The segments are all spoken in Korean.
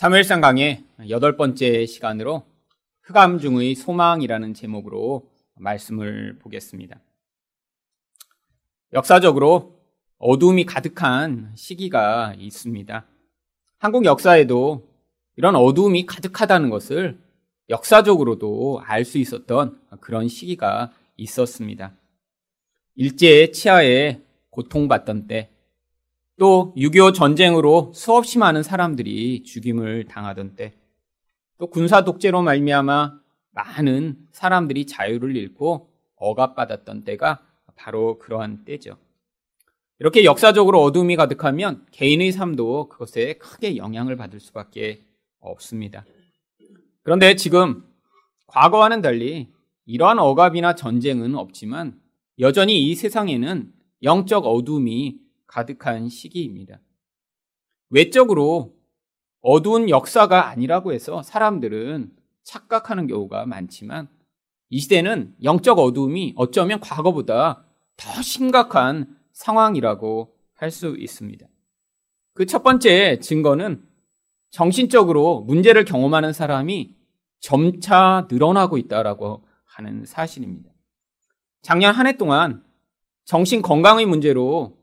사무엘상 강의 여덟 번째 시간으로 흑암 중의 소망이라는 제목으로 말씀을 보겠습니다. 역사적으로 어둠이 가득한 시기가 있습니다. 한국 역사에도 이런 어둠이 가득하다는 것을 역사적으로도 알 수 있었던 그런 시기가 있었습니다. 일제의 치하에 고통받던 때, 또 6.25 전쟁으로 수없이 많은 사람들이 죽임을 당하던 때, 또 군사 독재로 말미암아 많은 사람들이 자유를 잃고 억압받았던 때가 바로 그러한 때죠. 이렇게 역사적으로 어둠이 가득하면 개인의 삶도 그것에 크게 영향을 받을 수밖에 없습니다. 그런데 지금 과거와는 달리 이러한 억압이나 전쟁은 없지만 여전히 이 세상에는 영적 어둠이 가득한 시기입니다. 외적으로 어두운 역사가 아니라고 해서 사람들은 착각하는 경우가 많지만 이 시대는 영적 어두움이 어쩌면 과거보다 더 심각한 상황이라고 할 수 있습니다. 그 첫 번째 증거는 정신적으로 문제를 경험하는 사람이 점차 늘어나고 있다라고 하는 사실입니다. 작년 한 해 동안 정신 건강의 문제로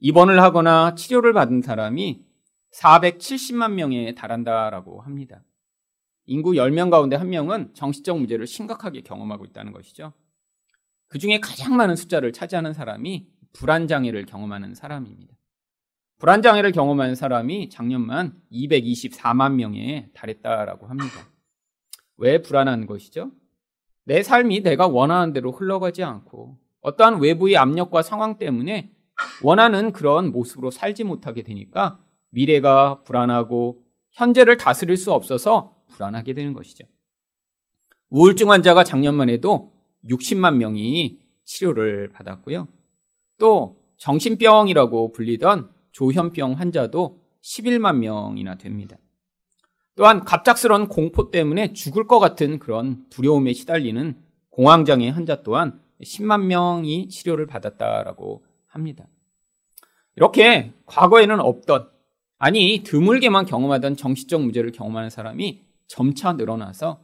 입원을 하거나 치료를 받은 사람이 470만 명에 달한다라고 합니다. 인구 10명 가운데 한 명은 정신적 문제를 심각하게 경험하고 있다는 것이죠. 그 중에 가장 많은 숫자를 차지하는 사람이 불안장애를 경험하는 사람입니다. 불안장애를 경험한 사람이 작년만 224만 명에 달했다라고 합니다. 왜 불안한 것이죠? 내 삶이 내가 원하는 대로 흘러가지 않고 어떠한 외부의 압력과 상황 때문에 원하는 그런 모습으로 살지 못하게 되니까 미래가 불안하고 현재를 다스릴 수 없어서 불안하게 되는 것이죠. 우울증 환자가 작년만 해도 60만 명이 치료를 받았고요. 또 정신병이라고 불리던 조현병 환자도 11만 명이나 됩니다. 또한 갑작스러운 공포 때문에 죽을 것 같은 그런 두려움에 시달리는 공황장애 환자 또한 10만 명이 치료를 받았다라고 합니다. 이렇게 과거에는 없던 아니 드물게만 경험하던 정신적 문제를 경험하는 사람이 점차 늘어나서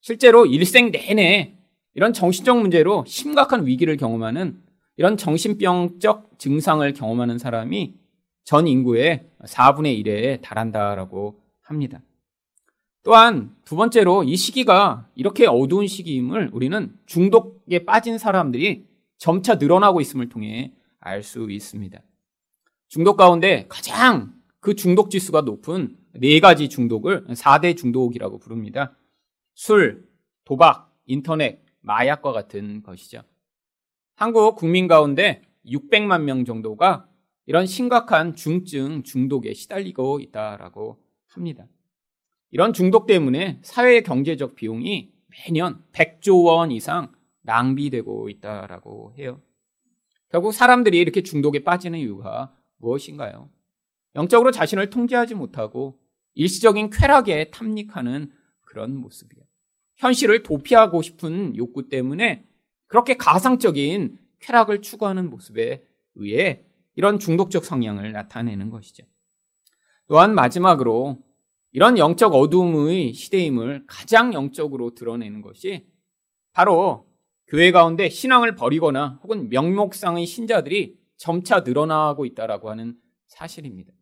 실제로 일생 내내 이런 정신적 문제로 심각한 위기를 경험하는 이런 정신병적 증상을 경험하는 사람이 전 인구의 4분의 1에 달한다라고 합니다. 또한 두 번째로 이 시기가 이렇게 어두운 시기임을 우리는 중독에 빠진 사람들이 점차 늘어나고 있음을 통해 알 수 있습니다. 중독 가운데 가장 그 중독 지수가 높은 네 가지 중독을 4대 중독이라고 부릅니다. 술, 도박, 인터넷, 마약과 같은 것이죠. 한국 국민 가운데 600만 명 정도가 이런 심각한 중증 중독에 시달리고 있다라고 합니다. 이런 중독 때문에 사회 경제적 비용이 매년 100조 원 이상 낭비되고 있다라고 해요. 결국 사람들이 이렇게 중독에 빠지는 이유가 무엇인가요? 영적으로 자신을 통제하지 못하고 일시적인 쾌락에 탐닉하는 그런 모습이에요. 현실을 도피하고 싶은 욕구 때문에 그렇게 가상적인 쾌락을 추구하는 모습에 의해 이런 중독적 성향을 나타내는 것이죠. 또한 마지막으로 이런 영적 어둠의 시대임을 가장 영적으로 드러내는 것이 바로 교회 가운데 신앙을 버리거나 혹은 명목상의 신자들이 점차 늘어나고 있다라고 하는 사실입니다.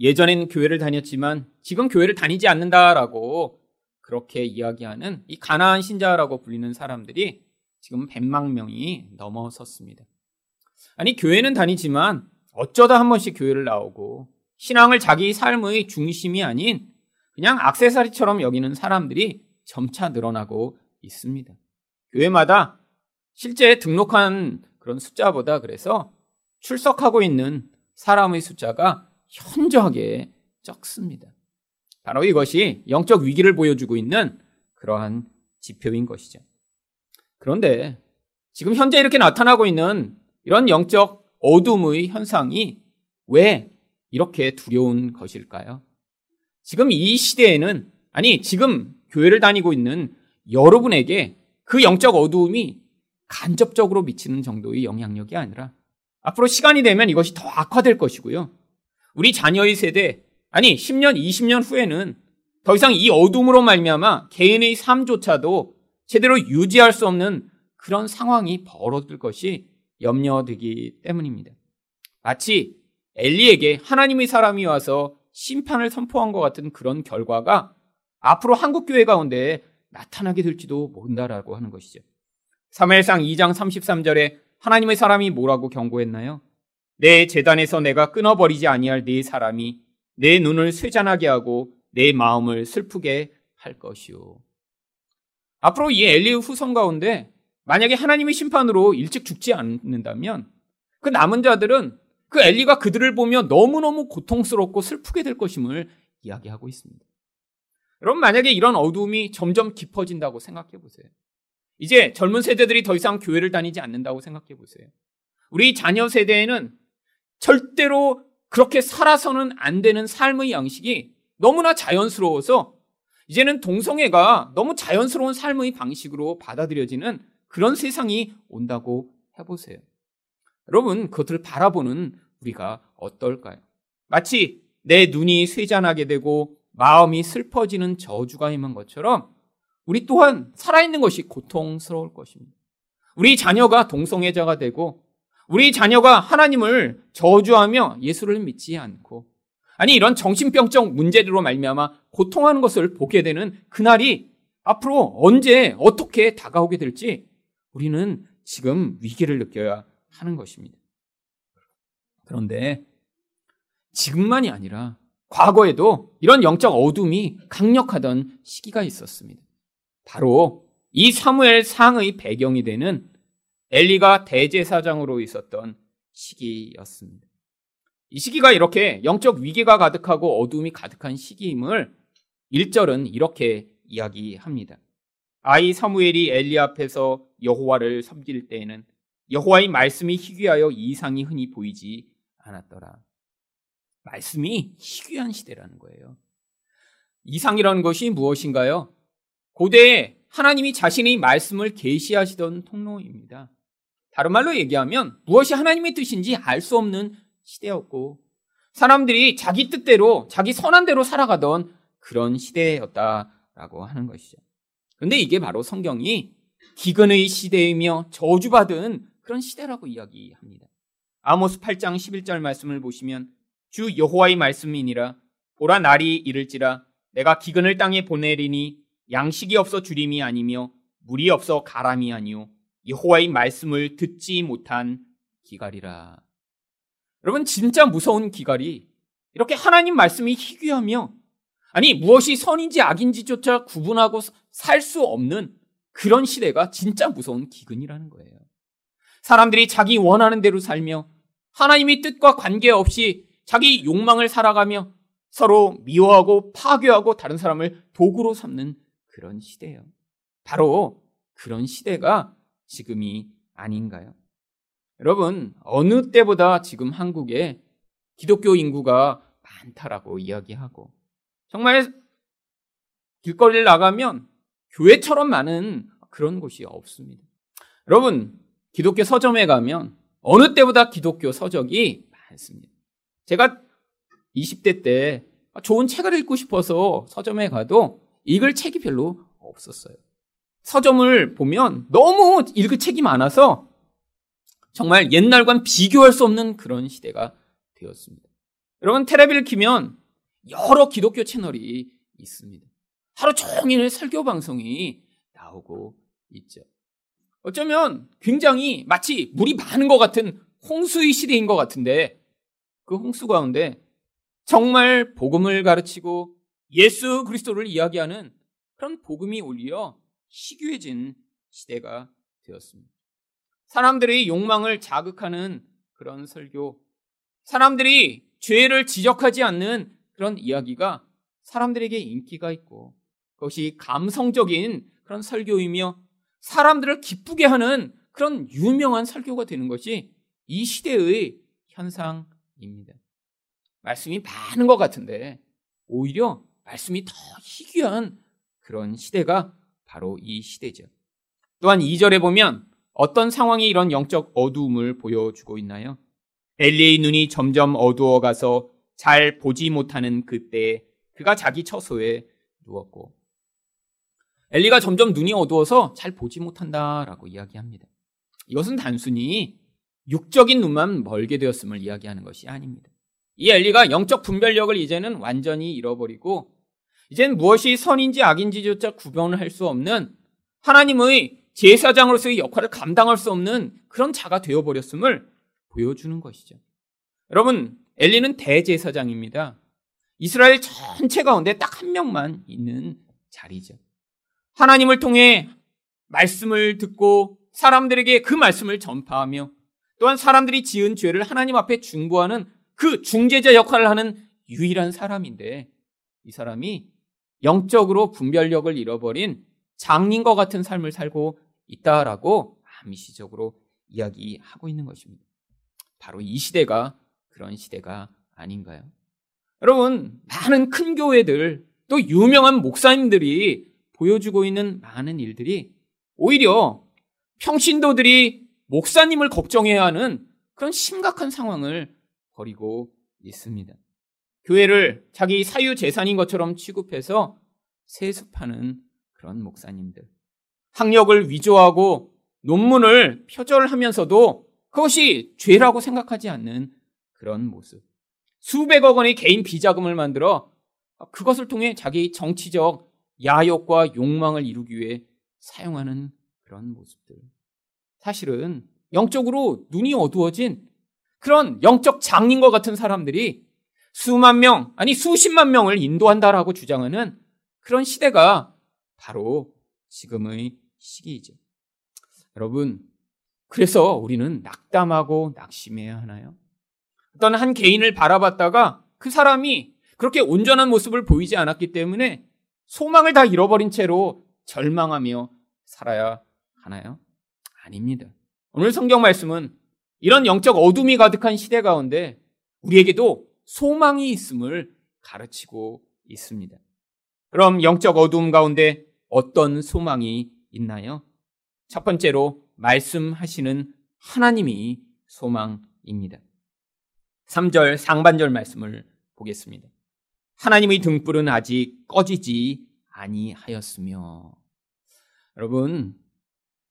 예전엔 교회를 다녔지만 지금 교회를 다니지 않는다라고 그렇게 이야기하는 이 가나안 신자라고 불리는 사람들이 지금 100만 명이 넘어섰습니다. 아니 교회는 다니지만 어쩌다 한 번씩 교회를 나오고 신앙을 자기 삶의 중심이 아닌 그냥 악세사리처럼 여기는 사람들이 점차 늘어나고 있습니다. 교회마다 실제 등록한 그런 숫자보다 그래서 출석하고 있는 사람의 숫자가 현저하게 적습니다. 바로 이것이 영적 위기를 보여주고 있는 그러한 지표인 것이죠. 그런데 지금 현재 이렇게 나타나고 있는 이런 영적 어둠의 현상이 왜 이렇게 두려운 것일까요? 지금 이 시대에는, 아니, 지금 교회를 다니고 있는 여러분에게 그 영적 어두움이 간접적으로 미치는 정도의 영향력이 아니라 앞으로 시간이 되면 이것이 더 악화될 것이고요. 우리 자녀의 세대, 아니 10년, 20년 후에는 더 이상 이 어둠으로 말미암아 개인의 삶조차도 제대로 유지할 수 없는 그런 상황이 벌어질 것이 염려되기 때문입니다. 마치 엘리에게 하나님의 사람이 와서 심판을 선포한 것 같은 그런 결과가 앞으로 한국 교회 가운데 나타나게 될지도 모른다라고 하는 것이죠. 3일상 2장 33절에 하나님의 사람이 뭐라고 경고했나요? 내 재단에서 내가 끊어버리지 아니할 네 사람이 내 눈을 쇠잔하게 하고 내 마음을 슬프게 할 것이요. 앞으로 이 엘리의 후손 가운데 만약에 하나님의 심판으로 일찍 죽지 않는다면 그 남은 자들은 그 엘리가 그들을 보며 너무너무 고통스럽고 슬프게 될 것임을 이야기하고 있습니다. 여러분 만약에 이런 어두움이 점점 깊어진다고 생각해 보세요. 이제 젊은 세대들이 더 이상 교회를 다니지 않는다고 생각해 보세요. 우리 자녀 세대에는 절대로 그렇게 살아서는 안 되는 삶의 양식이 너무나 자연스러워서 이제는 동성애가 너무 자연스러운 삶의 방식으로 받아들여지는 그런 세상이 온다고 해보세요. 여러분, 그것을 바라보는 우리가 어떨까요? 마치 내 눈이 쇠잔하게 되고 마음이 슬퍼지는 저주가 임한 것처럼 우리 또한 살아있는 것이 고통스러울 것입니다. 우리 자녀가 동성애자가 되고 우리 자녀가 하나님을 저주하며 예수를 믿지 않고 아니 이런 정신병적 문제로 말미암아 고통하는 것을 보게 되는 그날이 앞으로 언제 어떻게 다가오게 될지 우리는 지금 위기를 느껴야 하는 것입니다. 그런데 지금만이 아니라 과거에도 이런 영적 어둠이 강력하던 시기가 있었습니다. 바로 이 사무엘 상의 배경이 되는 엘리가 대제사장으로 있었던 시기였습니다. 이 시기가 이렇게 영적 위기가 가득하고 어둠이 가득한 시기임을 1절은 이렇게 이야기합니다. 아이 사무엘이 엘리 앞에서 여호와를 섬길 때에는 여호와의 말씀이 희귀하여 이상이 흔히 보이지 않았더라. 말씀이 희귀한 시대라는 거예요. 이상이라는 것이 무엇인가요? 고대에 하나님이 자신의 말씀을 계시하시던 통로입니다. 다른 말로 얘기하면 무엇이 하나님의 뜻인지 알 수 없는 시대였고 사람들이 자기 뜻대로 자기 선한 대로 살아가던 그런 시대였다라고 하는 것이죠. 근데 이게 바로 성경이 기근의 시대이며 저주받은 그런 시대라고 이야기합니다. 아모스 8장 11절 말씀을 보시면 주 여호와의 말씀이니라 보라 날이 이를지라 내가 기근을 땅에 보내리니 양식이 없어 주림이 아니며 물이 없어 가람이 아니요 여호와의 말씀을 듣지 못한 기갈이라. 여러분 진짜 무서운 기갈이 이렇게 하나님 말씀이 희귀하며 아니 무엇이 선인지 악인지조차 구분하고 살 수 없는 그런 시대가 진짜 무서운 기근이라는 거예요. 사람들이 자기 원하는 대로 살며 하나님의 뜻과 관계없이 자기 욕망을 살아가며 서로 미워하고 파괴하고 다른 사람을 도구로 삼는 그런 시대예요. 바로 그런 시대가 지금이 아닌가요? 여러분, 어느 때보다 지금 한국에 기독교 인구가 많다라고 이야기하고, 정말 길거리를 나가면 교회처럼 많은 그런 곳이 없습니다. 여러분, 기독교 서점에 가면 어느 때보다 기독교 서적이 많습니다. 제가 20대 때 좋은 책을 읽고 싶어서 서점에 가도 읽을 책이 별로 없었어요. 서점을 보면 너무 읽을 책이 많아서 정말 옛날과는 비교할 수 없는 그런 시대가 되었습니다. 여러분 테레비를 키면 여러 기독교 채널이 있습니다. 하루 종일 설교 방송이 나오고 있죠. 어쩌면 굉장히 마치 물이 많은 것 같은 홍수의 시대인 것 같은데 그 홍수 가운데 정말 복음을 가르치고 예수 그리스도를 이야기하는 그런 복음이 오히려 희귀해진 시대가 되었습니다. 사람들의 욕망을 자극하는 그런 설교, 사람들이 죄를 지적하지 않는 그런 이야기가 사람들에게 인기가 있고 그것이 감성적인 그런 설교이며 사람들을 기쁘게 하는 그런 유명한 설교가 되는 것이 이 시대의 현상 입니다. 말씀이 많은 것 같은데 오히려 말씀이 더 희귀한 그런 시대가 바로 이 시대죠. 또한 2절에 보면 어떤 상황이 이런 영적 어두움을 보여주고 있나요? 엘리의 눈이 점점 어두워 가서 잘 보지 못하는 그때 그가 자기 처소에 누웠고 엘리가 점점 눈이 어두워서 잘 보지 못한다라고 이야기합니다. 이것은 단순히 육적인 눈만 멀게 되었음을 이야기하는 것이 아닙니다. 이 엘리가 영적 분별력을 이제는 완전히 잃어버리고 이젠 무엇이 선인지 악인지조차 구별을 할 수 없는 하나님의 제사장으로서의 역할을 감당할 수 없는 그런 자가 되어버렸음을 보여주는 것이죠. 여러분, 엘리는 대제사장입니다. 이스라엘 전체 가운데 딱 한 명만 있는 자리죠. 하나님을 통해 말씀을 듣고 사람들에게 그 말씀을 전파하며 또한 사람들이 지은 죄를 하나님 앞에 중보하는 그 중재자 역할을 하는 유일한 사람인데 이 사람이 영적으로 분별력을 잃어버린 장님과 같은 삶을 살고 있다라고 암시적으로 이야기하고 있는 것입니다. 바로 이 시대가 그런 시대가 아닌가요? 여러분, 많은 큰 교회들, 또 유명한 목사님들이 보여주고 있는 많은 일들이 오히려 평신도들이 목사님을 걱정해야 하는 그런 심각한 상황을 벌이고 있습니다. 교회를 자기 사유 재산인 것처럼 취급해서 세습하는 그런 목사님들. 학력을 위조하고 논문을 표절하면서도 그것이 죄라고 생각하지 않는 그런 모습. 수백억 원의 개인 비자금을 만들어 그것을 통해 자기 정치적 야욕과 욕망을 이루기 위해 사용하는 그런 모습들. 사실은 영적으로 눈이 어두워진 그런 영적 장님과 같은 사람들이 수만 명, 아니 수십만 명을 인도한다라고 주장하는 그런 시대가 바로 지금의 시기이죠. 여러분, 그래서 우리는 낙담하고 낙심해야 하나요? 어떤 한 개인을 바라봤다가 그 사람이 그렇게 온전한 모습을 보이지 않았기 때문에 소망을 다 잃어버린 채로 절망하며 살아야 하나요? 아닙니다. 오늘 성경 말씀은 이런 영적 어둠이 가득한 시대 가운데 우리에게도 소망이 있음을 가르치고 있습니다. 그럼 영적 어둠 가운데 어떤 소망이 있나요? 첫 번째로 말씀하시는 하나님이 소망입니다. 3절 상반절 말씀을 보겠습니다. 하나님의 등불은 아직 꺼지지 아니하였으며 여러분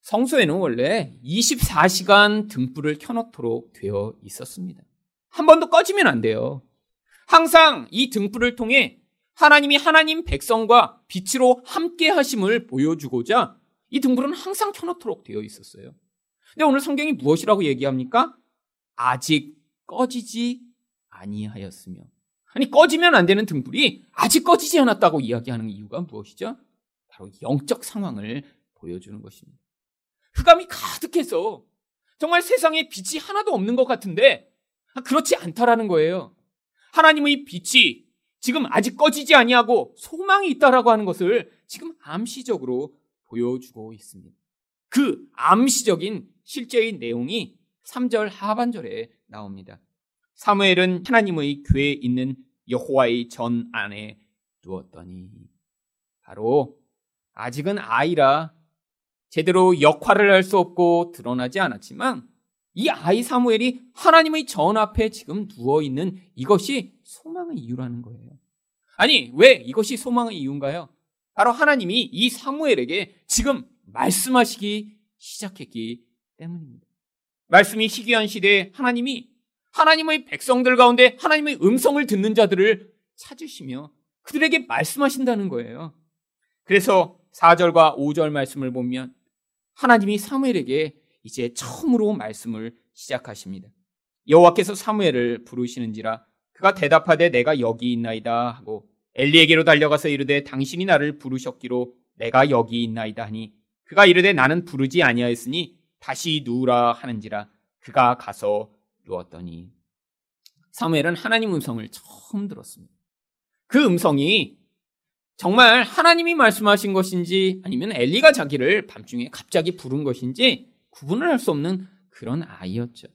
성소에는 원래 24시간 등불을 켜놓도록 되어 있었습니다. 한 번도 꺼지면 안 돼요. 항상 이 등불을 통해 하나님이 하나님 백성과 빛으로 함께 하심을 보여주고자 이 등불은 항상 켜놓도록 되어 있었어요. 근데 오늘 성경이 무엇이라고 얘기합니까? 아직 꺼지지 아니하였으며. 아니, 꺼지면 안 되는 등불이 아직 꺼지지 않았다고 이야기하는 이유가 무엇이죠? 바로 영적 상황을 보여주는 것입니다. 흑암이 가득해서 정말 세상에 빛이 하나도 없는 것 같은데 그렇지 않다라는 거예요. 하나님의 빛이 지금 아직 꺼지지 아니하고 소망이 있다라고 하는 것을 지금 암시적으로 보여주고 있습니다. 그 암시적인 실제의 내용이 3절 하반절에 나옵니다. 사무엘은 하나님의 교회에 있는 여호와의 전 안에 두었더니 바로 아직은 아이라 제대로 역할을 할 수 없고 드러나지 않았지만 이 아이 사무엘이 하나님의 전 앞에 지금 누워 있는 이것이 소망의 이유라는 거예요. 아니, 왜 이것이 소망의 이유인가요? 바로 하나님이 이 사무엘에게 지금 말씀하시기 시작했기 때문입니다. 말씀이 희귀한 시대에 하나님이 하나님의 백성들 가운데 하나님의 음성을 듣는 자들을 찾으시며 그들에게 말씀하신다는 거예요. 그래서 4절과 5절 말씀을 보면 하나님이 사무엘에게 이제 처음으로 말씀을 시작하십니다. 여호와께서 사무엘을 부르시는지라 그가 대답하되 내가 여기 있나이다 하고 엘리에게로 달려가서 이르되 당신이 나를 부르셨기로 내가 여기 있나이다 하니 그가 이르되 나는 부르지 아니하였으니 다시 누우라 하는지라 그가 가서 누웠더니 사무엘은 하나님 음성을 처음 들었습니다. 그 음성이 정말 하나님이 말씀하신 것인지 아니면 엘리가 자기를 밤중에 갑자기 부른 것인지 구분을 할 수 없는 그런 아이였죠.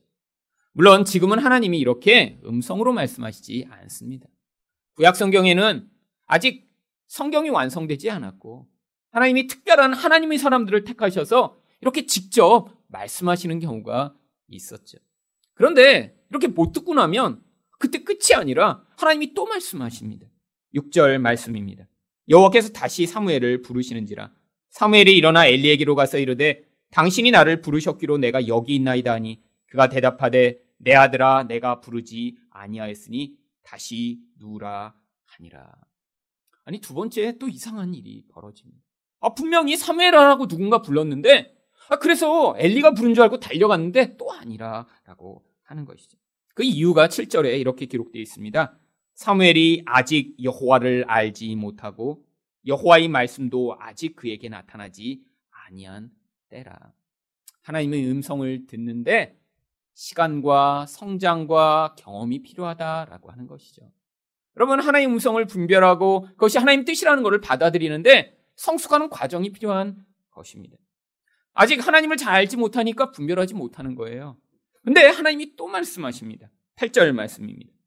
물론 지금은 하나님이 이렇게 음성으로 말씀하시지 않습니다. 구약 성경에는 아직 성경이 완성되지 않았고 하나님이 특별한 하나님의 사람들을 택하셔서 이렇게 직접 말씀하시는 경우가 있었죠. 그런데 이렇게 못 듣고 나면 그때 끝이 아니라 하나님이 또 말씀하십니다. 6절 말씀입니다. 여호와께서 다시 사무엘을 부르시는지라 사무엘이 일어나 엘리에게로 가서 이르되 당신이 나를 부르셨기로 내가 여기 있나이다 하니 그가 대답하되 내 아들아 내가 부르지 아니하였으니 다시 누라 하니라. 아니 두 번째 또 이상한 일이 벌어집니다. 아 분명히 사무엘아라고 누군가 불렀는데 아 그래서 엘리가 부른 줄 알고 달려갔는데 또 아니라라고 하는 것이죠. 그 이유가 7절에 이렇게 기록되어 있습니다. 사무엘이 아직 여호와를 알지 못하고 여호와의 말씀도 아직 그에게 나타나지 아니한 때라. 하나님의 음성을 듣는데 시간과 성장과 경험이 필요하다라고 하는 것이죠. 여러분 하나님의 음성을 분별하고 그것이 하나님 뜻이라는 것을 받아들이는데 성숙하는 과정이 필요한 것입니다. 아직 하나님을 잘 알지 못하니까 분별하지 못하는 거예요. 근데 하나님이 또 말씀하십니다. 8절 말씀입니다.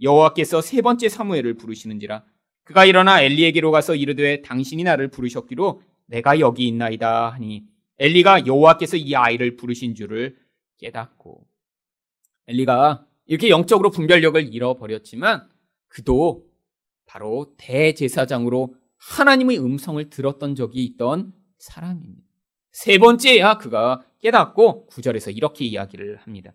여호와께서 세 번째 사무엘을 부르시는지라 그가 일어나 엘리에게로 가서 이르되 당신이 나를 부르셨기로 내가 여기 있나이다 하니 엘리가 여호와께서 이 아이를 부르신 줄을 깨닫고 엘리가 이렇게 영적으로 분별력을 잃어버렸지만 그도 바로 대제사장으로 하나님의 음성을 들었던 적이 있던 사람입니다. 세 번째야 그가 깨닫고 구절에서 이렇게 이야기를 합니다.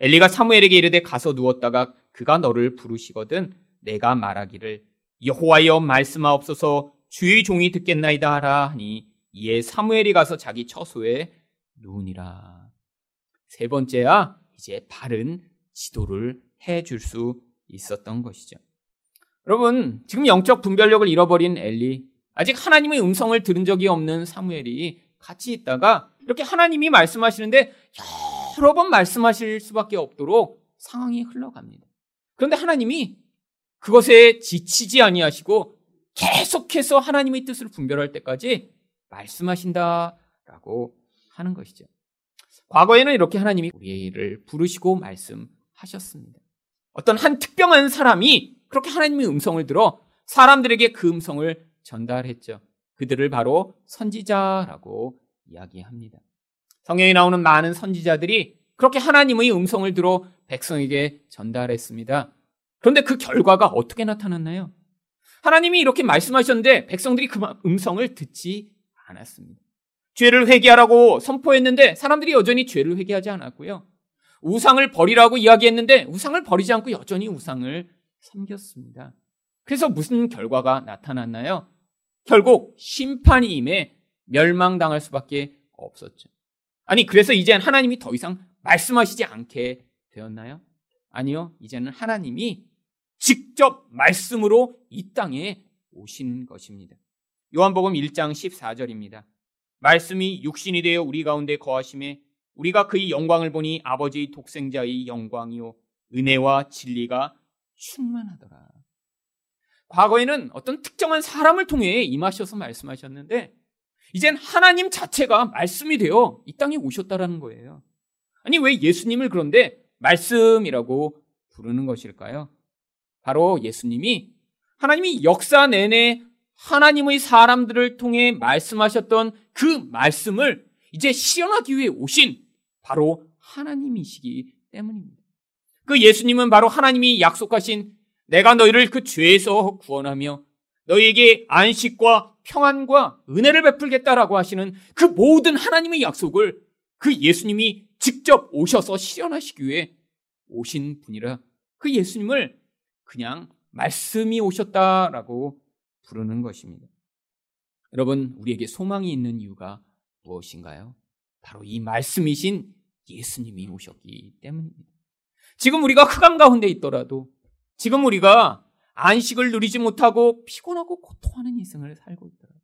엘리가 사무엘에게 이르되 가서 누웠다가 그가 너를 부르시거든 내가 말하기를 여호와여 말씀하옵소서 주의 종이 듣겠나이다 하라 하니 이에 사무엘이 가서 자기 처소에 누우니라. 세 번째야 이제 바른 지도를 해줄 수 있었던 것이죠. 여러분, 지금 영적 분별력을 잃어버린 엘리, 아직 하나님의 음성을 들은 적이 없는 사무엘이 같이 있다가 이렇게 하나님이 말씀하시는데 여러 번 말씀하실 수밖에 없도록 상황이 흘러갑니다. 그런데 하나님이 그것에 지치지 아니하시고 계속해서 하나님의 뜻을 분별할 때까지 말씀하신다라고 하는 것이죠. 과거에는 이렇게 하나님이 우리를 부르시고 말씀하셨습니다. 어떤 한 특정한 사람이 그렇게 하나님의 음성을 들어 사람들에게 그 음성을 전달했죠. 그들을 바로 선지자라고 이야기합니다. 성경에 나오는 많은 선지자들이 그렇게 하나님의 음성을 들어 백성에게 전달했습니다. 그런데 그 결과가 어떻게 나타났나요? 하나님이 이렇게 말씀하셨는데 백성들이 그 음성을 듣지 않았습니다. 죄를 회개하라고 선포했는데 사람들이 여전히 죄를 회개하지 않았고요. 우상을 버리라고 이야기했는데 우상을 버리지 않고 여전히 우상을 섬겼습니다. 그래서 무슨 결과가 나타났나요? 결국 심판이 임해 멸망당할 수밖에 없었죠. 아니, 그래서 이젠 하나님이 더 이상 말씀하시지 않게 되었나요? 아니요. 이제는 하나님이 직접 말씀으로 이 땅에 오신 것입니다. 요한복음 1장 14절입니다. 말씀이 육신이 되어 우리 가운데 거하심에 우리가 그의 영광을 보니 아버지의 독생자의 영광이요 은혜와 진리가 충만하더라. 과거에는 어떤 특정한 사람을 통해 임하셔서 말씀하셨는데 이젠 하나님 자체가 말씀이 되어 이 땅에 오셨다라는 거예요. 아니 왜 예수님을 그런데 말씀이라고 부르는 것일까요? 바로 예수님이 하나님이 역사 내내 하나님의 사람들을 통해 말씀하셨던 그 말씀을 이제 실현하기 위해 오신 바로 하나님이시기 때문입니다. 그 예수님은 바로 하나님이 약속하신 내가 너희를 그 죄에서 구원하며 너희에게 안식과 평안과 은혜를 베풀겠다라고 하시는 그 모든 하나님의 약속을 그 예수님이 직접 오셔서 실현하시기 위해 오신 분이라 그 예수님을 그냥 말씀이 오셨다라고 부르는 것입니다. 여러분, 우리에게 소망이 있는 이유가 무엇인가요? 바로 이 말씀이신 예수님이 오셨기 때문입니다. 지금 우리가 흑암 가운데 있더라도 지금 우리가 안식을 누리지 못하고 피곤하고 고통하는 인생을 살고 있더라도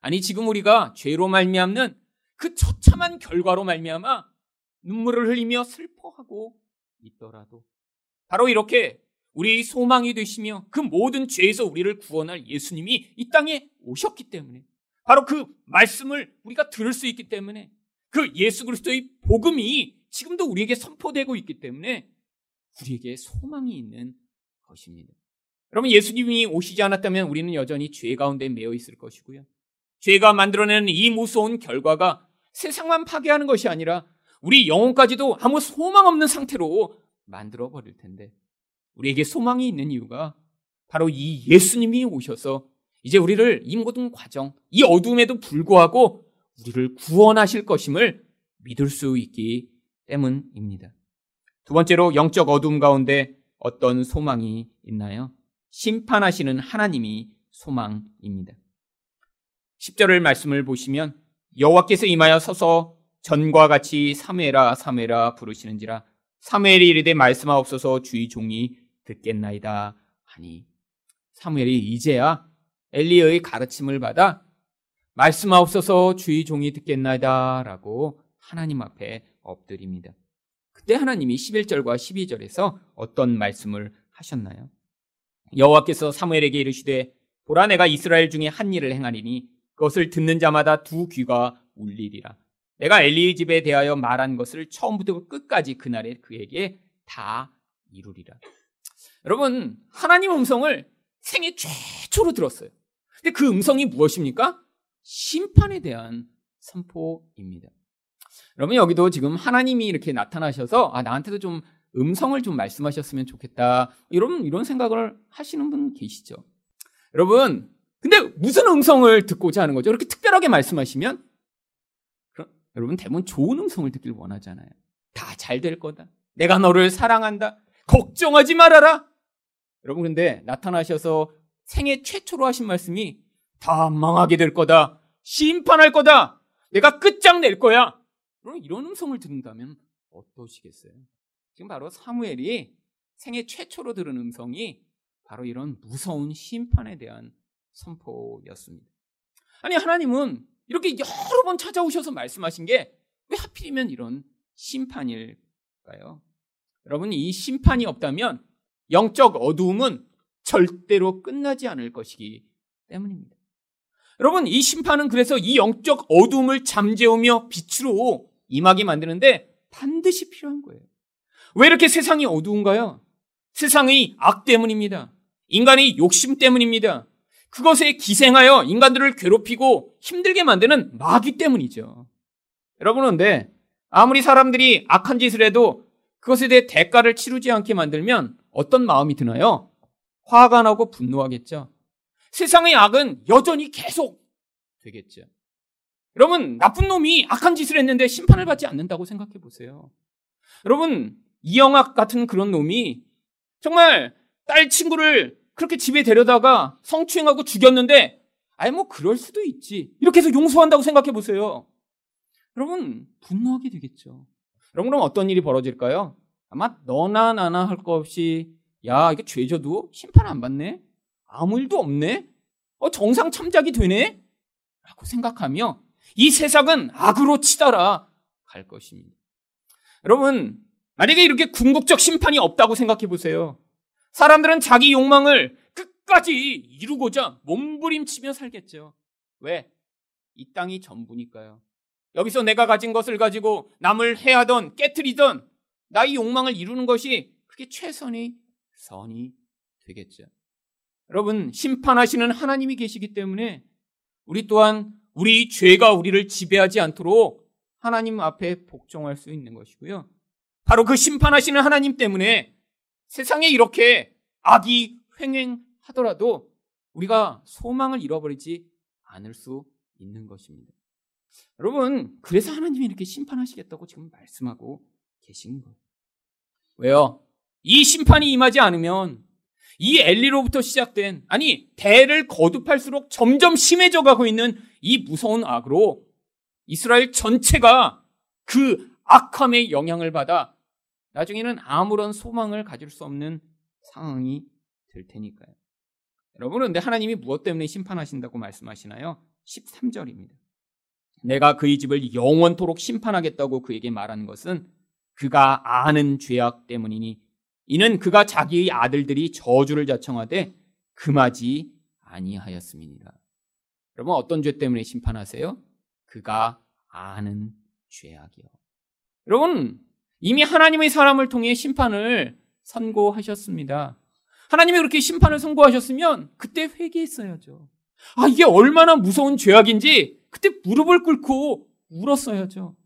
아니 지금 우리가 죄로 말미암는 그 처참한 결과로 말미암아 눈물을 흘리며 슬퍼하고 있더라도 바로 이렇게 우리의 소망이 되시며 그 모든 죄에서 우리를 구원할 예수님이 이 땅에 오셨기 때문에 바로 그 말씀을 우리가 들을 수 있기 때문에 그 예수 그리스도의 복음이 지금도 우리에게 선포되고 있기 때문에 우리에게 소망이 있는 것입니다. 여러분 예수님이 오시지 않았다면 우리는 여전히 죄 가운데 매여 있을 것이고요. 죄가 만들어내는 이 무서운 결과가 세상만 파괴하는 것이 아니라 우리 영혼까지도 아무 소망 없는 상태로 만들어 버릴 텐데 우리에게 소망이 있는 이유가 바로 이 예수님이 오셔서 이제 우리를 이 모든 과정, 이 어둠에도 불구하고 우리를 구원하실 것임을 믿을 수 있기 때문입니다. 두 번째로 영적 어둠 가운데 어떤 소망이 있나요? 심판하시는 하나님이 소망입니다. 10절을 말씀을 보시면 여호와께서 임하여 서서 전과 같이 사무엘아 사무엘아 부르시는지라 사무엘이 이르되 말씀하옵소서 주의 종이 듣겠나이다 하니 사무엘이 이제야 엘리의 가르침을 받아 말씀하옵소서 주의 종이 듣겠나이다 라고 하나님 앞에 엎드립니다. 그때 하나님이 11절과 12절에서 어떤 말씀을 하셨나요? 여호와께서 사무엘에게 이르시되 보라 내가 이스라엘 중에 한 일을 행하리니 그것을 듣는 자마다 두 귀가 울리리라. 내가 엘리의 집에 대하여 말한 것을 처음부터 끝까지 그날에 그에게 다 이루리라. 여러분, 하나님 음성을 생애 최초로 들었어요. 근데 그 음성이 무엇입니까? 심판에 대한 선포입니다. 여러분, 여기도 지금 하나님이 이렇게 나타나셔서, 아, 나한테도 좀 음성을 좀 말씀하셨으면 좋겠다. 이런, 이런 생각을 하시는 분 계시죠. 여러분, 근데 무슨 음성을 듣고자 하는 거죠? 이렇게 특별하게 말씀하시면, 여러분, 대부분 좋은 음성을 듣길 원하잖아요. 다 잘 될 거다. 내가 너를 사랑한다. 걱정하지 말아라. 여러분, 근데 나타나셔서 생애 최초로 하신 말씀이 다 망하게 될 거다. 심판할 거다. 내가 끝장낼 거야. 그럼 이런 음성을 듣는다면 어떠시겠어요? 지금 바로 사무엘이 생애 최초로 들은 음성이 바로 이런 무서운 심판에 대한 선포였습니다. 아니, 하나님은 이렇게 여러 번 찾아오셔서 말씀하신 게 왜 하필이면 이런 심판일까요? 여러분, 이 심판이 없다면 영적 어두움은 절대로 끝나지 않을 것이기 때문입니다. 여러분, 이 심판은 그래서 이 영적 어둠을 잠재우며 빛으로 임하게 만드는데 반드시 필요한 거예요. 왜 이렇게 세상이 어두운가요? 세상의 악 때문입니다. 인간의 욕심 때문입니다. 그것에 기생하여 인간들을 괴롭히고 힘들게 만드는 마귀 때문이죠. 여러분, 근데 아무리 사람들이 악한 짓을 해도 그것에 대해 대가를 치르지 않게 만들면 어떤 마음이 드나요? 화가 나고 분노하겠죠. 세상의 악은 여전히 계속 되겠죠. 여러분, 나쁜 놈이 악한 짓을 했는데 심판을 받지 않는다고 생각해 보세요. 여러분, 이영학 같은 그런 놈이 정말 딸 친구를 그렇게 집에 데려다가 성추행하고 죽였는데, 아예 뭐 그럴 수도 있지. 이렇게 해서 용서한다고 생각해 보세요. 여러분, 분노하게 되겠죠. 여러분, 그럼 어떤 일이 벌어질까요? 아마 너나 나나 할 거 없이, 야, 이게 죄져도 심판 안 받네? 아무 일도 없네? 어, 정상 참작이 되네? 라고 생각하며 이 세상은 악으로 치달아 갈 것입니다. 여러분, 만약에 이렇게 궁극적 심판이 없다고 생각해 보세요. 사람들은 자기 욕망을 끝까지 이루고자 몸부림치며 살겠죠. 왜? 이 땅이 전부니까요. 여기서 내가 가진 것을 가지고 남을 해하던 깨뜨리던 나의 욕망을 이루는 것이 그게 최선의 선이 되겠죠. 여러분, 심판하시는 하나님이 계시기 때문에 우리 또한 우리 죄가 우리를 지배하지 않도록 하나님 앞에 복종할 수 있는 것이고요. 바로 그 심판하시는 하나님 때문에 세상에 이렇게 악이 횡행하더라도 우리가 소망을 잃어버리지 않을 수 있는 것입니다. 여러분, 그래서 하나님이 이렇게 심판하시겠다고 지금 말씀하고 계신 거예요. 왜요? 이 심판이 임하지 않으면 이 엘리로부터 시작된 아니 대를 거듭할수록 점점 심해져 가고 있는 이 무서운 악으로 이스라엘 전체가 그 악함의 영향을 받아 나중에는 아무런 소망을 가질 수 없는 상황이 될 테니까요. 여러분, 그런데 하나님이 무엇 때문에 심판하신다고 말씀하시나요? 13절입니다. 내가 그의 집을 영원토록 심판하겠다고 그에게 말한 것은 그가 아는 죄악 때문이니 이는 그가 자기의 아들들이 저주를 자청하되 금하지 아니하였음이니라. 여러분 어떤 죄 때문에 심판하세요? 그가 아는 죄악이요. 여러분 이미 하나님의 사람을 통해 심판을 선고하셨습니다. 하나님이 그렇게 심판을 선고하셨으면 그때 회개했어야죠. 아 이게 얼마나 무서운 죄악인지 그때 무릎을 꿇고 울었어야죠.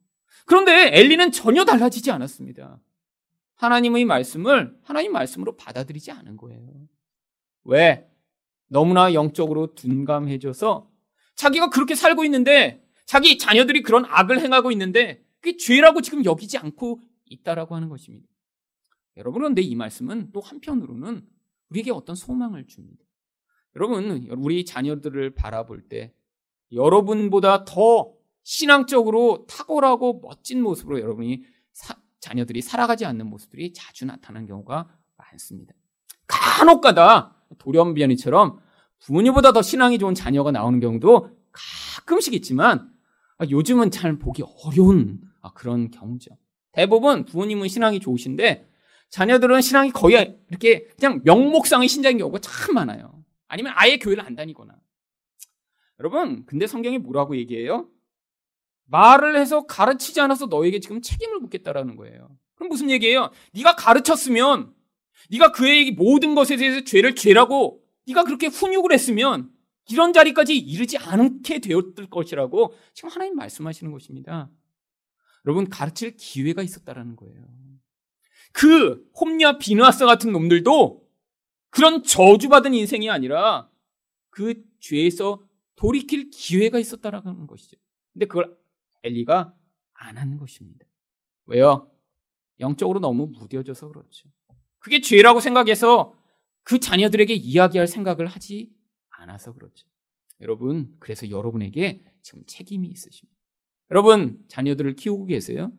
그런데 엘리는 전혀 달라지지 않았습니다. 하나님의 말씀을 하나님 말씀으로 받아들이지 않은 거예요. 왜? 너무나 영적으로 둔감해져서 자기가 그렇게 살고 있는데 자기 자녀들이 그런 악을 행하고 있는데 그게 죄라고 지금 여기지 않고 있다라고 하는 것입니다. 여러분 그런데 이 말씀은 또 한편으로는 우리에게 어떤 소망을 줍니다. 여러분 우리 자녀들을 바라볼 때 여러분보다 더 신앙적으로 탁월하고 멋진 모습으로 여러분이 사, 자녀들이 살아가지 않는 모습들이 자주 나타나는 경우가 많습니다. 간혹가다 돌연변이처럼 부모님보다 더 신앙이 좋은 자녀가 나오는 경우도 가끔씩 있지만 요즘은 잘 보기 어려운 그런 경우죠. 대부분 부모님은 신앙이 좋으신데 자녀들은 신앙이 거의 이렇게 그냥 명목상의 신자인 경우가 참 많아요. 아니면 아예 교회를 안 다니거나. 여러분, 근데 성경이 뭐라고 얘기해요? 말을 해서 가르치지 않아서 너에게 지금 책임을 묻겠다라는 거예요. 그럼 무슨 얘기예요? 네가 가르쳤으면 네가 그의 모든 것에 대해서 죄를 죄라고 네가 그렇게 훈육을 했으면 이런 자리까지 이르지 않게 되었을 것이라고 지금 하나님 말씀하시는 것입니다. 여러분 가르칠 기회가 있었다라는 거예요. 그 홈냐 비누아스 같은 놈들도 그런 저주받은 인생이 아니라 그 죄에서 돌이킬 기회가 있었다라는 것이죠. 근데 그걸 엘리가 안한 것입니다. 왜요? 영적으로 너무 무뎌져서 그렇죠. 그게 죄라고 생각해서 그 자녀들에게 이야기할 생각을 하지 않아서 그렇죠. 여러분, 그래서 여러분에게 지금 책임이 있으십니다. 여러분, 자녀들을 키우고 계세요?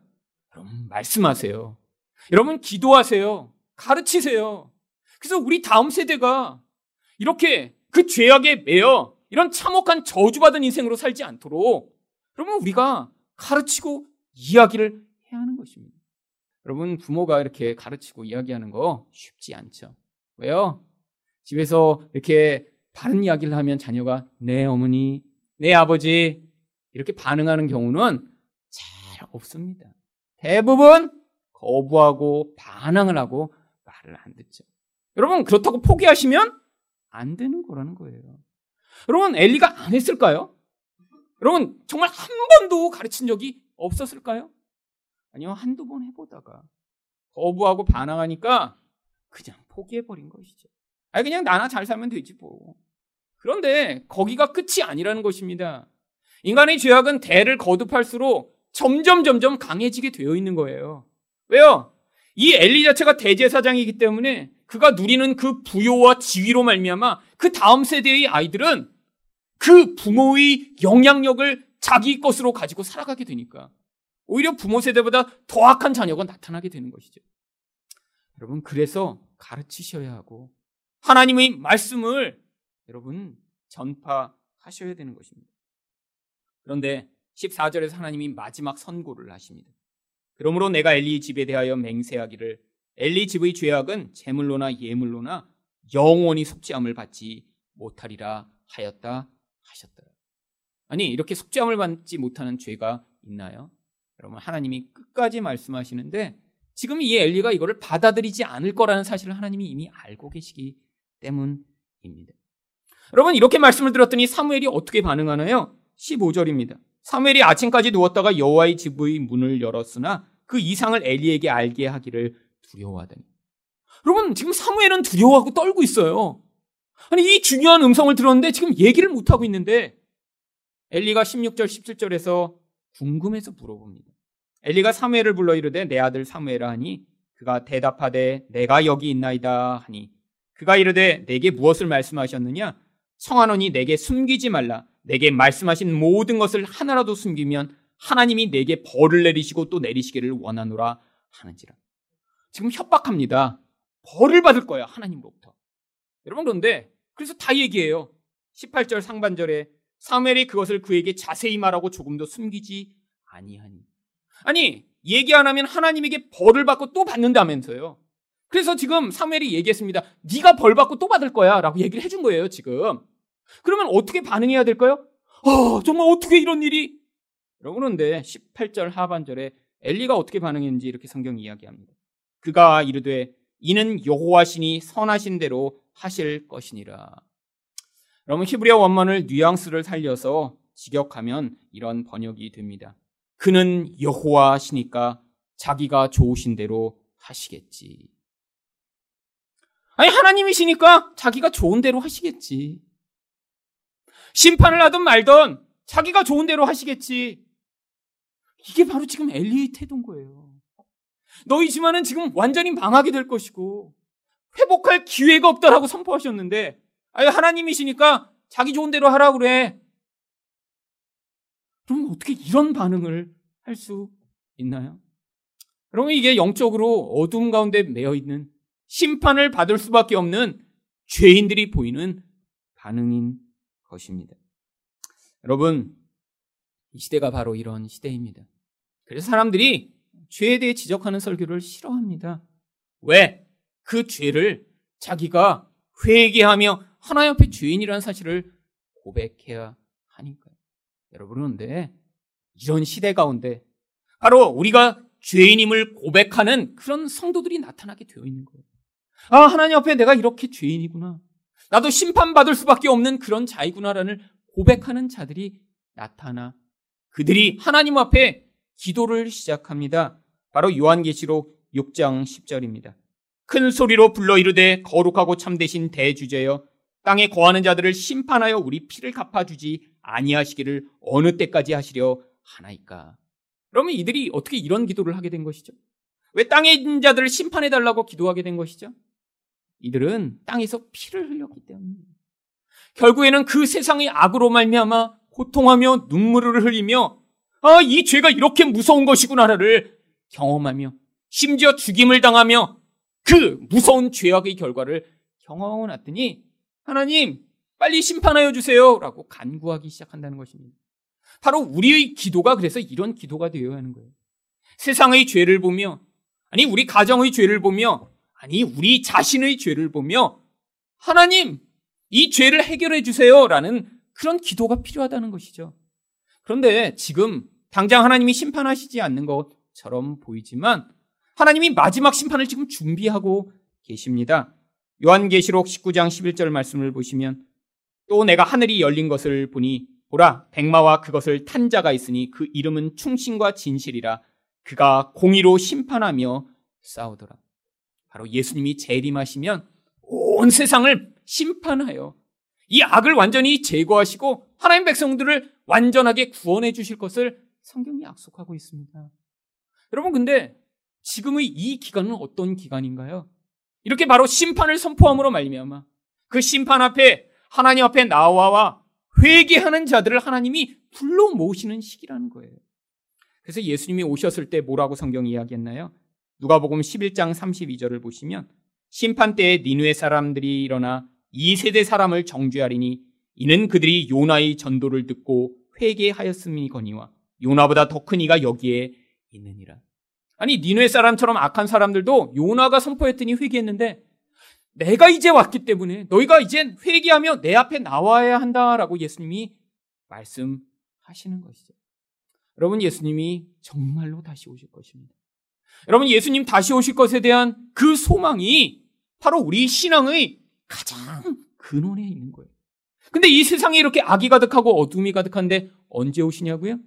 여러분, 말씀하세요. 여러분, 기도하세요. 가르치세요. 그래서 우리 다음 세대가 이렇게 그 죄악에 매여 이런 참혹한 저주받은 인생으로 살지 않도록 여러분, 우리가 가르치고 이야기를 해야 하는 것입니다. 여러분, 부모가 이렇게 가르치고 이야기하는 거 쉽지 않죠. 왜요? 집에서 이렇게 바른 이야기를 하면 자녀가 네 어머니, 네 아버지 이렇게 반응하는 경우는 잘 없습니다. 대부분 거부하고 반항을 하고 말을 안 듣죠. 여러분 그렇다고 포기하시면 안 되는 거라는 거예요. 여러분 엘리가 안 했을까요? 여러분 정말 한 번도 가르친 적이 없었을까요? 아니요 한두 번 해보다가 거부하고 반항하니까 그냥 포기해버린 것이죠. 아니 그냥 나나 잘 살면 되지 뭐. 그런데 거기가 끝이 아니라는 것입니다. 인간의 죄악은 대를 거듭할수록 점점 점점 강해지게 되어 있는 거예요. 왜요? 이 엘리 자체가 대제사장이기 때문에 그가 누리는 그 부요와 지위로 말미암아 그 다음 세대의 아이들은 그 부모의 영향력을 자기 것으로 가지고 살아가게 되니까 오히려 부모 세대보다 더 악한 자녀가 나타나게 되는 것이죠. 여러분 그래서 가르치셔야 하고 하나님의 말씀을 여러분 전파하셔야 되는 것입니다. 그런데 14절에서 하나님이 마지막 선고를 하십니다. 그러므로 내가 엘리 집에 대하여 맹세하기를 엘리 집의 죄악은 제물로나 예물로나 영원히 속죄함을 받지 못하리라 하였다 하셨더라. 아니 이렇게 속죄함을 받지 못하는 죄가 있나요? 여러분 하나님이 끝까지 말씀하시는데 지금 이 엘리가 이거를 받아들이지 않을 거라는 사실을 하나님이 이미 알고 계시기 때문입니다. 여러분 이렇게 말씀을 들었더니 사무엘이 어떻게 반응하나요? 15절입니다. 사무엘이 아침까지 누웠다가 여호와의 집의 문을 열었으나 그 이상을 엘리에게 알게 하기를 두려워하더니. 여러분 지금 사무엘은 두려워하고 떨고 있어요. 아니 이 중요한 음성을 들었는데 지금 얘기를 못 하고 있는데 엘리가 16절 17절에서 궁금해서 물어봅니다. 엘리가 사무엘을 불러 이르되 내 아들 사무엘아 하니 그가 대답하되 내가 여기 있나이다 하니 그가 이르되 내게 무엇을 말씀하셨느냐 청하노니 내게 숨기지 말라 내게 말씀하신 모든 것을 하나라도 숨기면 하나님이 내게 벌을 내리시고 또 내리시기를 원하노라 하는지라. 지금 협박합니다. 벌을 받을 거야 하나님으로부터. 여러분 그런데 그래서 다 얘기해요. 18절 상반절에 사무엘이 그것을 그에게 자세히 말하고 조금도 숨기지 아니하니. 아니 얘기 안 하면 하나님에게 벌을 받고 또 받는다면서요? 그래서 지금 사무엘이 얘기했습니다. 네가 벌 받고 또 받을 거야라고 얘기를 해준 거예요, 지금. 그러면 어떻게 반응해야 될까요? 아, 정말 어떻게 이런 일이? 그런데 18절 하반절에 엘리가 어떻게 반응했는지 이렇게 성경이 이야기합니다. 그가 이르되 이는 여호와 신이 선하신 대로 하실 것이니라. 여러분 히브리어 원문을 뉘앙스를 살려서 직역하면 이런 번역이 됩니다. 그는 여호와 시니까 자기가 좋으신 대로 하시겠지. 아니, 하나님이시니까 자기가 좋은 대로 하시겠지. 심판을 하든 말든 자기가 좋은 대로 하시겠지. 이게 바로 지금 엘리의 태도인 거예요. 너희 집안은 지금 완전히 망하게 될 것이고 회복할 기회가 없다라고 선포하셨는데 아유 하나님이시니까 자기 좋은 대로 하라고 그래. 그럼 어떻게 이런 반응을 할 수 있나요? 여러분 이게 영적으로 어둠 가운데 매여 있는 심판을 받을 수밖에 없는 죄인들이 보이는 반응인 것입니다. 여러분 이 시대가 바로 이런 시대입니다. 그래서 사람들이 죄에 대해 지적하는 설교를 싫어합니다. 왜? 그 죄를 자기가 회개하며 하나님 앞에 죄인이라는 사실을 고백해야 하니까요. 여러분 그런데 이런 시대 가운데 바로 우리가 죄인임을 고백하는 그런 성도들이 나타나게 되어 있는 거예요. 아, 하나님 앞에 내가 이렇게 죄인이구나. 나도 심판받을 수밖에 없는 그런 자이구나라는 고백하는 자들이 나타나 그들이 하나님 앞에 기도를 시작합니다. 바로 요한계시록 6장 10절입니다. 큰 소리로 불러 이르되 거룩하고 참되신 대주제여 땅에 거하는 자들을 심판하여 우리 피를 갚아주지 아니하시기를 어느 때까지 하시려 하나이까. 그러면 이들이 어떻게 이런 기도를 하게 된 것이죠? 왜 땅에 있는 자들을 심판해 달라고 기도하게 된 것이죠? 이들은 땅에서 피를 흘렸기 때문입니다. 결국에는 그 세상의 악으로 말미암아 고통하며 눈물을 흘리며 아, 이 죄가 이렇게 무서운 것이구나를 경험하며 심지어 죽임을 당하며 그 무서운 죄악의 결과를 경험하고 났더니 하나님 빨리 심판하여 주세요 라고 간구하기 시작한다는 것입니다. 바로 우리의 기도가 그래서 이런 기도가 되어야 하는 거예요. 세상의 죄를 보며 아니 우리 가정의 죄를 보며 아니 우리 자신의 죄를 보며 하나님 이 죄를 해결해 주세요 라는 그런 기도가 필요하다는 것이죠. 그런데 지금 당장 하나님이 심판하시지 않는 것처럼 보이지만 하나님이 마지막 심판을 지금 준비하고 계십니다. 요한계시록 19장 11절 말씀을 보시면 또 내가 하늘이 열린 것을 보니 보라 백마와 그것을 탄 자가 있으니 그 이름은 충신과 진실이라 그가 공의로 심판하며 싸우더라. 바로 예수님이 재림하시면 온 세상을 심판하여 이 악을 완전히 제거하시고 하나님 백성들을 완전하게 구원해 주실 것을 성경이 약속하고 있습니다. 여러분 근데 지금의 이 기간은 어떤 기간인가요? 이렇게 바로 심판을 선포함으로 말미암아 그 심판 앞에 하나님 앞에 나와와 회개하는 자들을 하나님이 불러 모으시는 시기라는 거예요. 그래서 예수님이 오셨을 때 뭐라고 성경이 이야기했나요? 누가복음 11장 32절을 보시면 심판 때에 니누의 사람들이 일어나 이 세대 사람을 정죄하리니 이는 그들이 요나의 전도를 듣고 회개하였음이거니와 요나보다 더 큰 이가 여기에 있느니라. 아니 니누의 사람처럼 악한 사람들도 요나가 선포했더니 회개했는데 내가 이제 왔기 때문에 너희가 이젠 회개하며 내 앞에 나와야 한다라고 예수님이 말씀하시는 것이죠. 여러분 예수님이 정말로 다시 오실 것입니다. 여러분 예수님 다시 오실 것에 대한 그 소망이 바로 우리 신앙의 가장 근원에 있는 거예요. 근데 이 세상에 이렇게 악이 가득하고 어둠이 가득한데 언제 오시냐고요?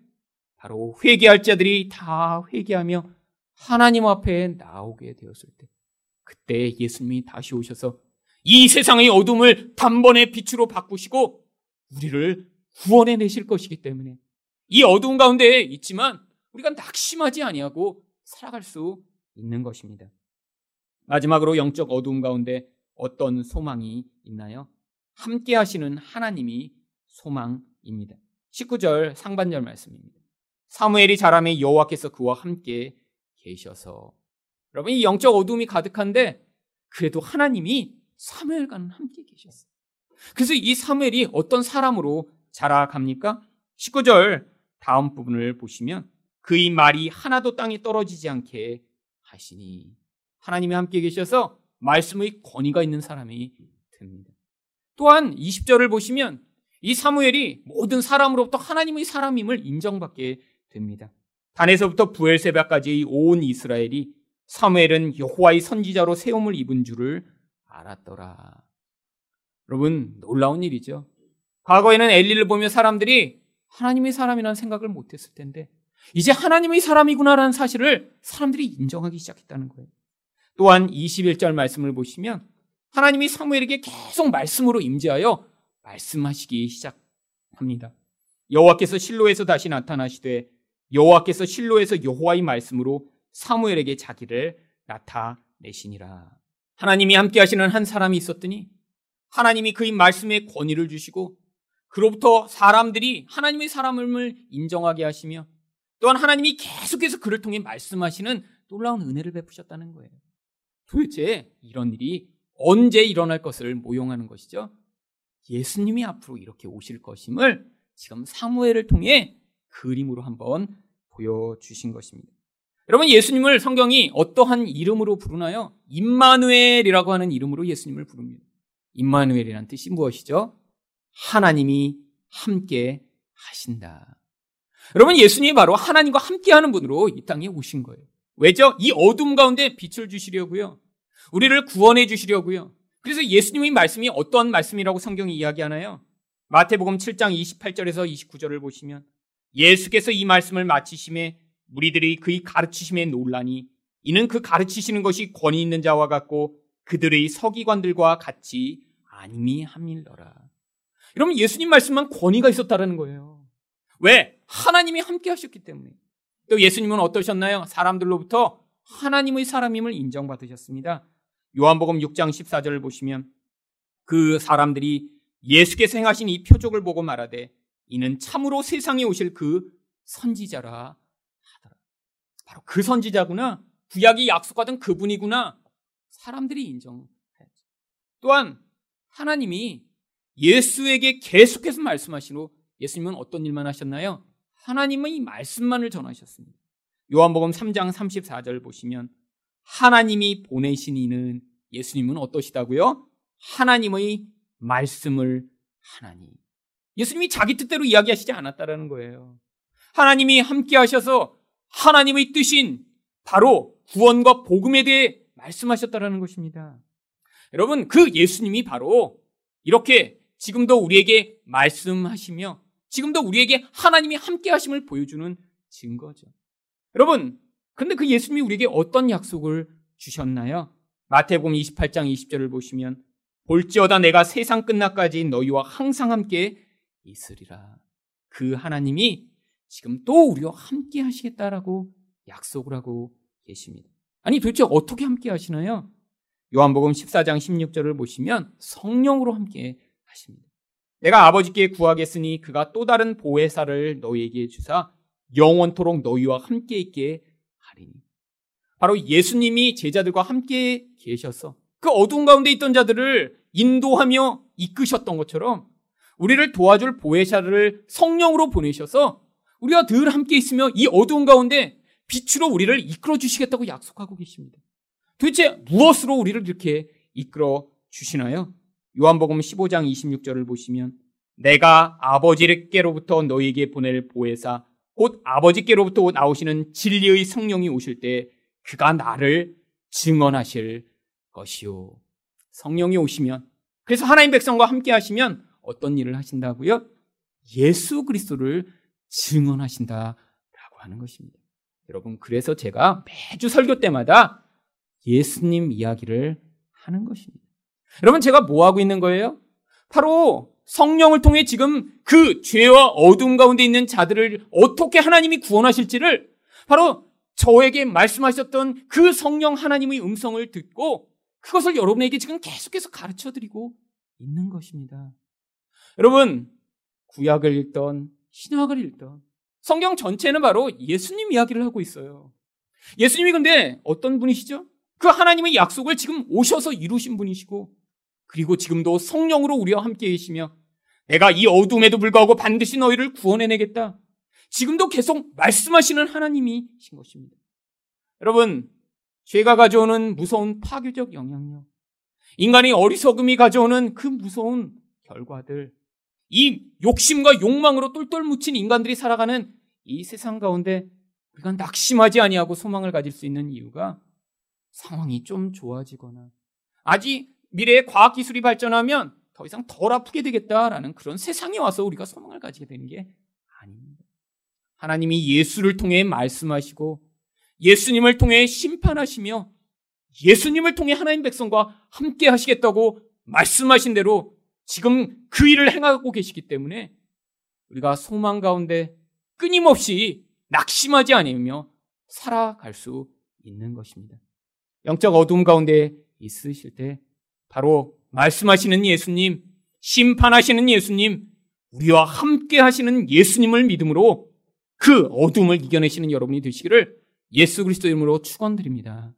바로 회개할 자들이 다 회개하며 하나님 앞에 나오게 되었을 때 그때 예수님이 다시 오셔서 이 세상의 어둠을 단번에 빛으로 바꾸시고 우리를 구원해 내실 것이기 때문에 이 어두운 가운데 있지만 우리가 낙심하지 아니하고 살아갈 수 있는 것입니다. 마지막으로 영적 어두움 가운데 어떤 소망이 있나요? 함께 하시는 하나님이 소망입니다. 19절 상반절 말씀입니다. 사무엘이 자라매 여호와께서 그와 함께 계셔서 여러분 이 영적 어둠이 가득한데 그래도 하나님이 사무엘과는 함께 계셨어요. 그래서 이 사무엘이 어떤 사람으로 자라갑니까? 19절 다음 부분을 보시면 그의 말이 하나도 땅에 떨어지지 않게 하시니 하나님이 함께 계셔서 말씀의 권위가 있는 사람이 됩니다. 또한 20절을 보시면 이 사무엘이 모든 사람으로부터 하나님의 사람임을 인정받게 됩니다. 단에서부터 부엘세바까지 온 이스라엘이 사무엘은 여호와의 선지자로 세움을 입은 줄을 알았더라. 여러분 놀라운 일이죠. 과거에는 엘리를 보며 사람들이 하나님의 사람이라는 생각을 못했을 텐데 이제 하나님의 사람이구나라는 사실을 사람들이 인정하기 시작했다는 거예요. 또한 21절 말씀을 보시면 하나님이 사무엘에게 계속 말씀으로 임재하여 말씀하시기 시작합니다. 여호와께서 실로에서 다시 나타나시되 여호와께서 실로에서 여호와의 말씀으로 사무엘에게 자기를 나타내시니라. 하나님이 함께 하시는 한 사람이 있었더니 하나님이 그의 말씀에 권위를 주시고 그로부터 사람들이 하나님의 사람을 인정하게 하시며 또한 하나님이 계속해서 그를 통해 말씀하시는 놀라운 은혜를 베푸셨다는 거예요. 도대체 이런 일이 언제 일어날 것을 모용하는 것이죠? 예수님이 앞으로 이렇게 오실 것임을 지금 사무엘을 통해 그림으로 한번 보여주신 것입니다. 여러분 예수님을 성경이 어떠한 이름으로 부르나요? 임마누엘이라고 하는 이름으로 예수님을 부릅니다. 임마누엘이란 뜻이 무엇이죠? 하나님이 함께 하신다. 여러분 예수님이 바로 하나님과 함께하는 분으로 이 땅에 오신 거예요. 왜죠? 이 어둠 가운데 빛을 주시려고요. 우리를 구원해 주시려고요. 그래서 예수님의 말씀이 어떤 말씀이라고 성경이 이야기하나요? 마태복음 7장 28절에서 29절을 보시면 예수께서 이 말씀을 마치심에 무리들이 그의 가르치심에 놀라니 이는 그 가르치시는 것이 권위 있는 자와 같고 그들의 서기관들과 같이 아님이 함일더라. 여러분 예수님 말씀만 권위가 있었다라는 거예요. 왜? 하나님이 함께 하셨기 때문에. 또 예수님은 어떠셨나요? 사람들로부터 하나님의 사람임을 인정받으셨습니다. 요한복음 6장 14절을 보시면 그 사람들이 예수께서 행하신 이 표적을 보고 말하되 이는 참으로 세상에 오실 그 선지자라 하더라. 바로 그 선지자구나. 구약이 약속하던 그분이구나. 사람들이 인정했죠. 또한 하나님이 예수에게 계속해서 말씀하시고 예수님은 어떤 일만 하셨나요? 하나님의 말씀만을 전하셨습니다. 요한복음 3장 34절 보시면 하나님이 보내신 이는 예수님은 어떠시다고요? 하나님의 말씀을 하나니. 예수님이 자기 뜻대로 이야기하시지 않았다라는 거예요. 하나님이 함께 하셔서 하나님의 뜻인 바로 구원과 복음에 대해 말씀하셨다라는 것입니다. 여러분, 그 예수님이 바로 이렇게 지금도 우리에게 말씀하시며 지금도 우리에게 하나님이 함께 하심을 보여주는 증거죠. 여러분, 근데 그 예수님이 우리에게 어떤 약속을 주셨나요? 마태복음 28장 20절을 보시면 볼지어다 내가 세상 끝나까지 너희와 항상 함께 있으리라. 그 하나님이 지금 또 우리와 함께 하시겠다라고 약속을 하고 계십니다. 아니 도대체 어떻게 함께 하시나요? 요한복음 14장 16절을 보시면 성령으로 함께 하십니다. 내가 아버지께 구하겠으니 그가 또 다른 보혜사를 너희에게 주사 영원토록 너희와 함께 있게 하리니. 바로 예수님이 제자들과 함께 계셔서 그 어두운 가운데 있던 자들을 인도하며 이끄셨던 것처럼 우리를 도와줄 보혜사를 성령으로 보내셔서 우리가 늘 함께 있으며 이 어두운 가운데 빛으로 우리를 이끌어 주시겠다고 약속하고 계십니다. 도대체 무엇으로 우리를 이렇게 이끌어 주시나요? 요한복음 15장 26절을 보시면 내가 아버지께로부터 너희에게 보낼 보혜사 곧 아버지께로부터 나오시는 진리의 성령이 오실 때 그가 나를 증언하실 것이요. 성령이 오시면 그래서 하나님 백성과 함께 하시면 어떤 일을 하신다고요? 예수 그리스도를 증언하신다라고 하는 것입니다. 여러분 그래서 제가 매주 설교 때마다 예수님 이야기를 하는 것입니다. 여러분 제가 뭐 하고 있는 거예요? 바로 성령을 통해 지금 그 죄와 어둠 가운데 있는 자들을 어떻게 하나님이 구원하실지를 바로 저에게 말씀하셨던 그 성령 하나님의 음성을 듣고 그것을 여러분에게 지금 계속해서 가르쳐 드리고 있는 것입니다. 여러분, 구약을 읽던 신약을 읽던 성경 전체는 바로 예수님 이야기를 하고 있어요. 예수님이 근데 어떤 분이시죠? 그 하나님의 약속을 지금 오셔서 이루신 분이시고 그리고 지금도 성령으로 우리와 함께 계시며 내가 이 어둠에도 불구하고 반드시 너희를 구원해내겠다. 지금도 계속 말씀하시는 하나님이신 것입니다. 여러분, 죄가 가져오는 무서운 파괴적 영향력, 인간의 어리석음이 가져오는 그 무서운 결과들, 이 욕심과 욕망으로 똘똘 묻힌 인간들이 살아가는 이 세상 가운데 우리가 낙심하지 아니하고 소망을 가질 수 있는 이유가 상황이 좀 좋아지거나 아직 미래에 과학 기술이 발전하면 더 이상 덜 아프게 되겠다라는 그런 세상에 와서 우리가 소망을 가지게 되는 게 아닙니다. 하나님이 예수를 통해 말씀하시고 예수님을 통해 심판하시며 예수님을 통해 하나님 백성과 함께 하시겠다고 말씀하신 대로 지금 그 일을 행하고 계시기 때문에 우리가 소망 가운데 끊임없이 낙심하지 않으며 살아갈 수 있는 것입니다. 영적 어둠 가운데 있으실 때 바로 말씀하시는 예수님, 심판하시는 예수님, 우리와 함께 하시는 예수님을 믿음으로 그 어둠을 이겨내시는 여러분이 되시기를 예수 그리스도 이름으로 축원드립니다.